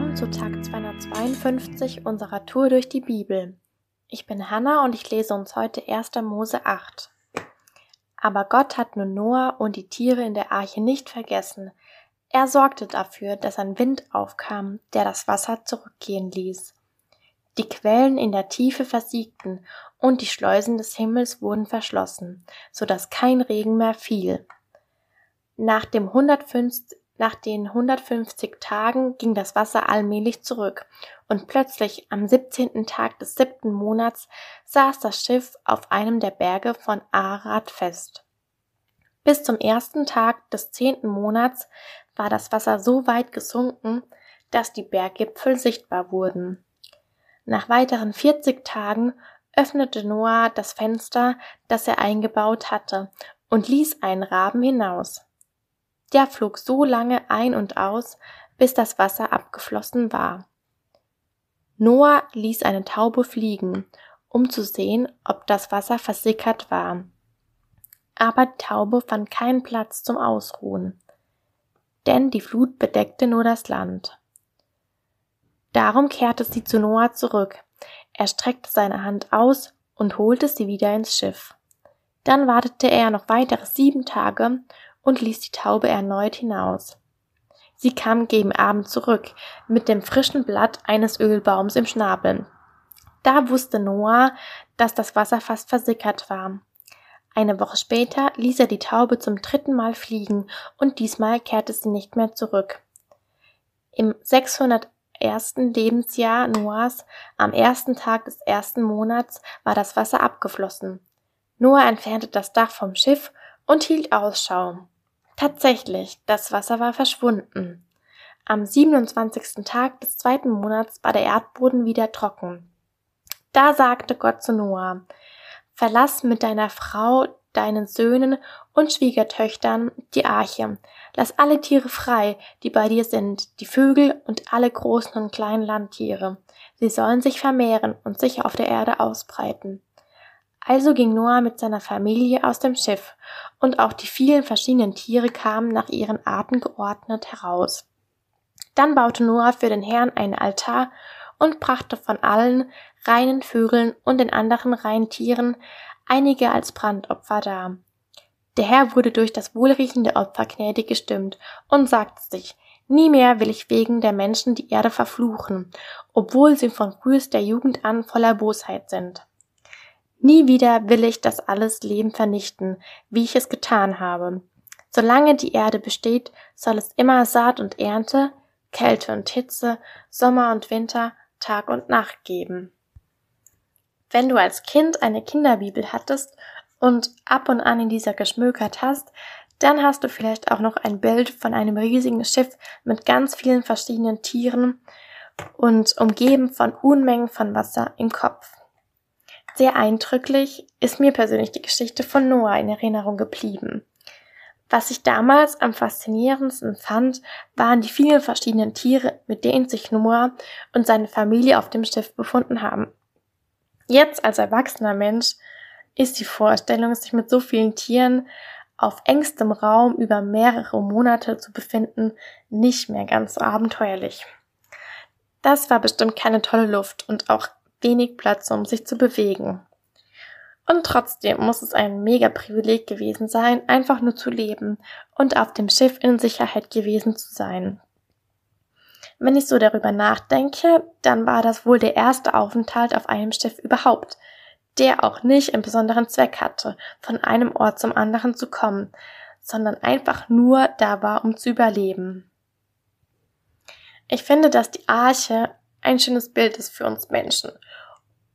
Willkommen zu Tag 252 unserer Tour durch die Bibel. Ich bin Hanna und ich lese uns heute 1. Mose 8. Aber Gott hat nun Noah und die Tiere in der Arche nicht vergessen. Er sorgte dafür, dass ein Wind aufkam, der das Wasser zurückgehen ließ. Die Quellen in der Tiefe versiegten und die Schleusen des Himmels wurden verschlossen, so dass kein Regen mehr fiel. Nach dem 150 nach den 150 Tagen ging das Wasser allmählich zurück, und plötzlich am 17. Tag des siebten Monats saß das Schiff auf einem der Berge von Ararat fest. Bis zum ersten Tag des zehnten Monats war das Wasser so weit gesunken, dass die Berggipfel sichtbar wurden. Nach weiteren 40 Tagen öffnete Noah das Fenster, das er eingebaut hatte, und ließ einen Raben hinaus. Der flog so lange ein und aus, bis das Wasser abgeflossen war. Noah ließ eine Taube fliegen, um zu sehen, ob das Wasser versickert war. Aber die Taube fand keinen Platz zum Ausruhen, denn die Flut bedeckte nur das Land. Darum kehrte sie zu Noah zurück. Er streckte seine Hand aus und holte sie wieder ins Schiff. Dann wartete er noch weitere sieben Tage und ließ die Taube erneut hinaus. Sie kam gegen Abend zurück, mit dem frischen Blatt eines Ölbaums im Schnabel. Da wusste Noah, dass das Wasser fast versickert war. Eine Woche später ließ er die Taube zum dritten Mal fliegen und diesmal kehrte sie nicht mehr zurück. Im 601. Lebensjahr Noahs, am ersten Tag des ersten Monats, war das Wasser abgeflossen. Noah entfernte das Dach vom Schiff und hielt Ausschau. Tatsächlich, das Wasser war verschwunden. Am 27. Tag des zweiten Monats war der Erdboden wieder trocken. Da sagte Gott zu Noah, Verlass mit deiner Frau, deinen Söhnen und Schwiegertöchtern die Arche. Lass alle Tiere frei, die bei dir sind, die Vögel und alle großen und kleinen Landtiere. Sie sollen sich vermehren und sich auf der Erde ausbreiten. Also ging Noah mit seiner Familie aus dem Schiff, und auch die vielen verschiedenen Tiere kamen nach ihren Arten geordnet heraus. Dann baute Noah für den Herrn einen Altar und brachte von allen reinen Vögeln und den anderen reinen Tieren einige als Brandopfer dar. Der Herr wurde durch das wohlriechende Opfer gnädig gestimmt und sagte sich, Nie mehr will ich wegen der Menschen die Erde verfluchen, obwohl sie von frühester Jugend an voller Bosheit sind. Nie wieder will ich das alles Leben vernichten, wie ich es getan habe. Solange die Erde besteht, soll es immer Saat und Ernte, Kälte und Hitze, Sommer und Winter, Tag und Nacht geben. Wenn du als Kind eine Kinderbibel hattest und ab und an in dieser geschmökert hast, dann hast du vielleicht auch noch ein Bild von einem riesigen Schiff mit ganz vielen verschiedenen Tieren und umgeben von Unmengen von Wasser im Kopf. Sehr eindrücklich ist mir persönlich die Geschichte von Noah in Erinnerung geblieben. Was ich damals am faszinierendsten fand, waren die vielen verschiedenen Tiere, mit denen sich Noah und seine Familie auf dem Schiff befunden haben. Jetzt als erwachsener Mensch ist die Vorstellung, sich mit so vielen Tieren auf engstem Raum über mehrere Monate zu befinden, nicht mehr ganz so abenteuerlich. Das war bestimmt keine tolle Luft und auch wenig Platz, um sich zu bewegen. Und trotzdem muss es ein mega Privileg gewesen sein, einfach nur zu leben und auf dem Schiff in Sicherheit gewesen zu sein. Wenn ich so darüber nachdenke, dann war das wohl der erste Aufenthalt auf einem Schiff überhaupt, der auch nicht einen besonderen Zweck hatte, von einem Ort zum anderen zu kommen, sondern einfach nur da war, um zu überleben. Ich finde, dass die Arche ein schönes Bild ist für uns Menschen.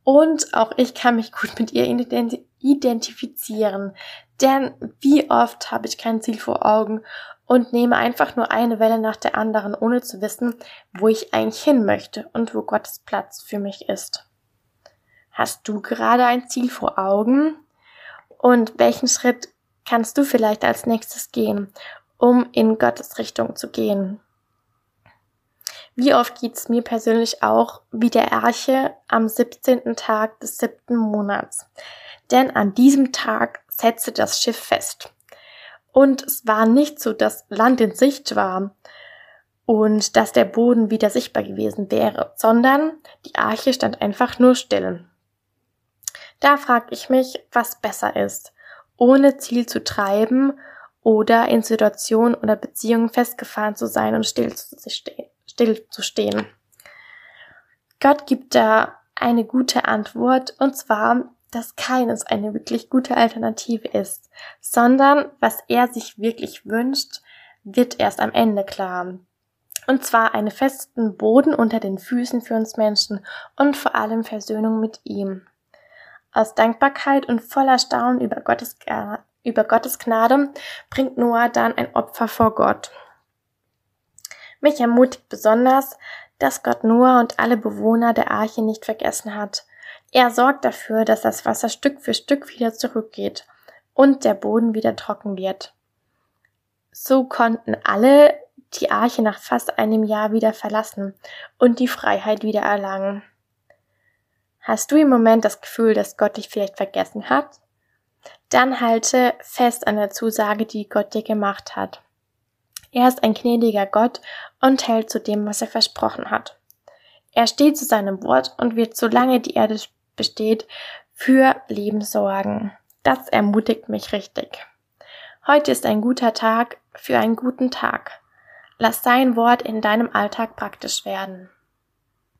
Und auch ich kann mich gut mit ihr identifizieren. Denn wie oft habe ich kein Ziel vor Augen und nehme einfach nur eine Welle nach der anderen, ohne zu wissen, wo ich eigentlich hin möchte und wo Gottes Platz für mich ist. Hast du gerade ein Ziel vor Augen? Und welchen Schritt kannst du vielleicht als nächstes gehen, um in Gottes Richtung zu gehen? Wie oft geht's mir persönlich auch wie der Arche am 17. Tag des siebten Monats. Denn an diesem Tag setzte das Schiff fest. Und es war nicht so, dass Land in Sicht war und dass der Boden wieder sichtbar gewesen wäre, sondern die Arche stand einfach nur still. Da frage ich mich, was besser ist, ohne Ziel zu treiben oder in Situationen oder Beziehungen festgefahren zu sein und still zu, stehen, still. Gott gibt da eine gute Antwort und zwar, dass keines eine wirklich gute Alternative ist, sondern was er sich wirklich wünscht, wird erst am Ende klar. Und zwar einen festen Boden unter den Füßen für uns Menschen und vor allem Versöhnung mit ihm. Aus Dankbarkeit und voller Staunen über Gottes, über Gottes Gnade bringt Noah dann ein Opfer vor Gott. Mich ermutigt besonders, dass Gott Noah und alle Bewohner der Arche nicht vergessen hat. Er sorgt dafür, dass das Wasser Stück für Stück wieder zurückgeht und der Boden wieder trocken wird. So konnten alle die Arche nach fast einem Jahr wieder verlassen und die Freiheit wieder erlangen. Hast du im Moment das Gefühl, dass Gott dich vielleicht vergessen hat? Dann halte fest an der Zusage, die Gott dir gemacht hat. Er ist ein gnädiger Gott und hält zu dem, was er versprochen hat. Er steht zu seinem Wort und wird, solange die Erde besteht, für Leben sorgen. Das ermutigt mich richtig. Heute ist ein guter Tag für einen guten Tag. Lass sein Wort in deinem Alltag praktisch werden.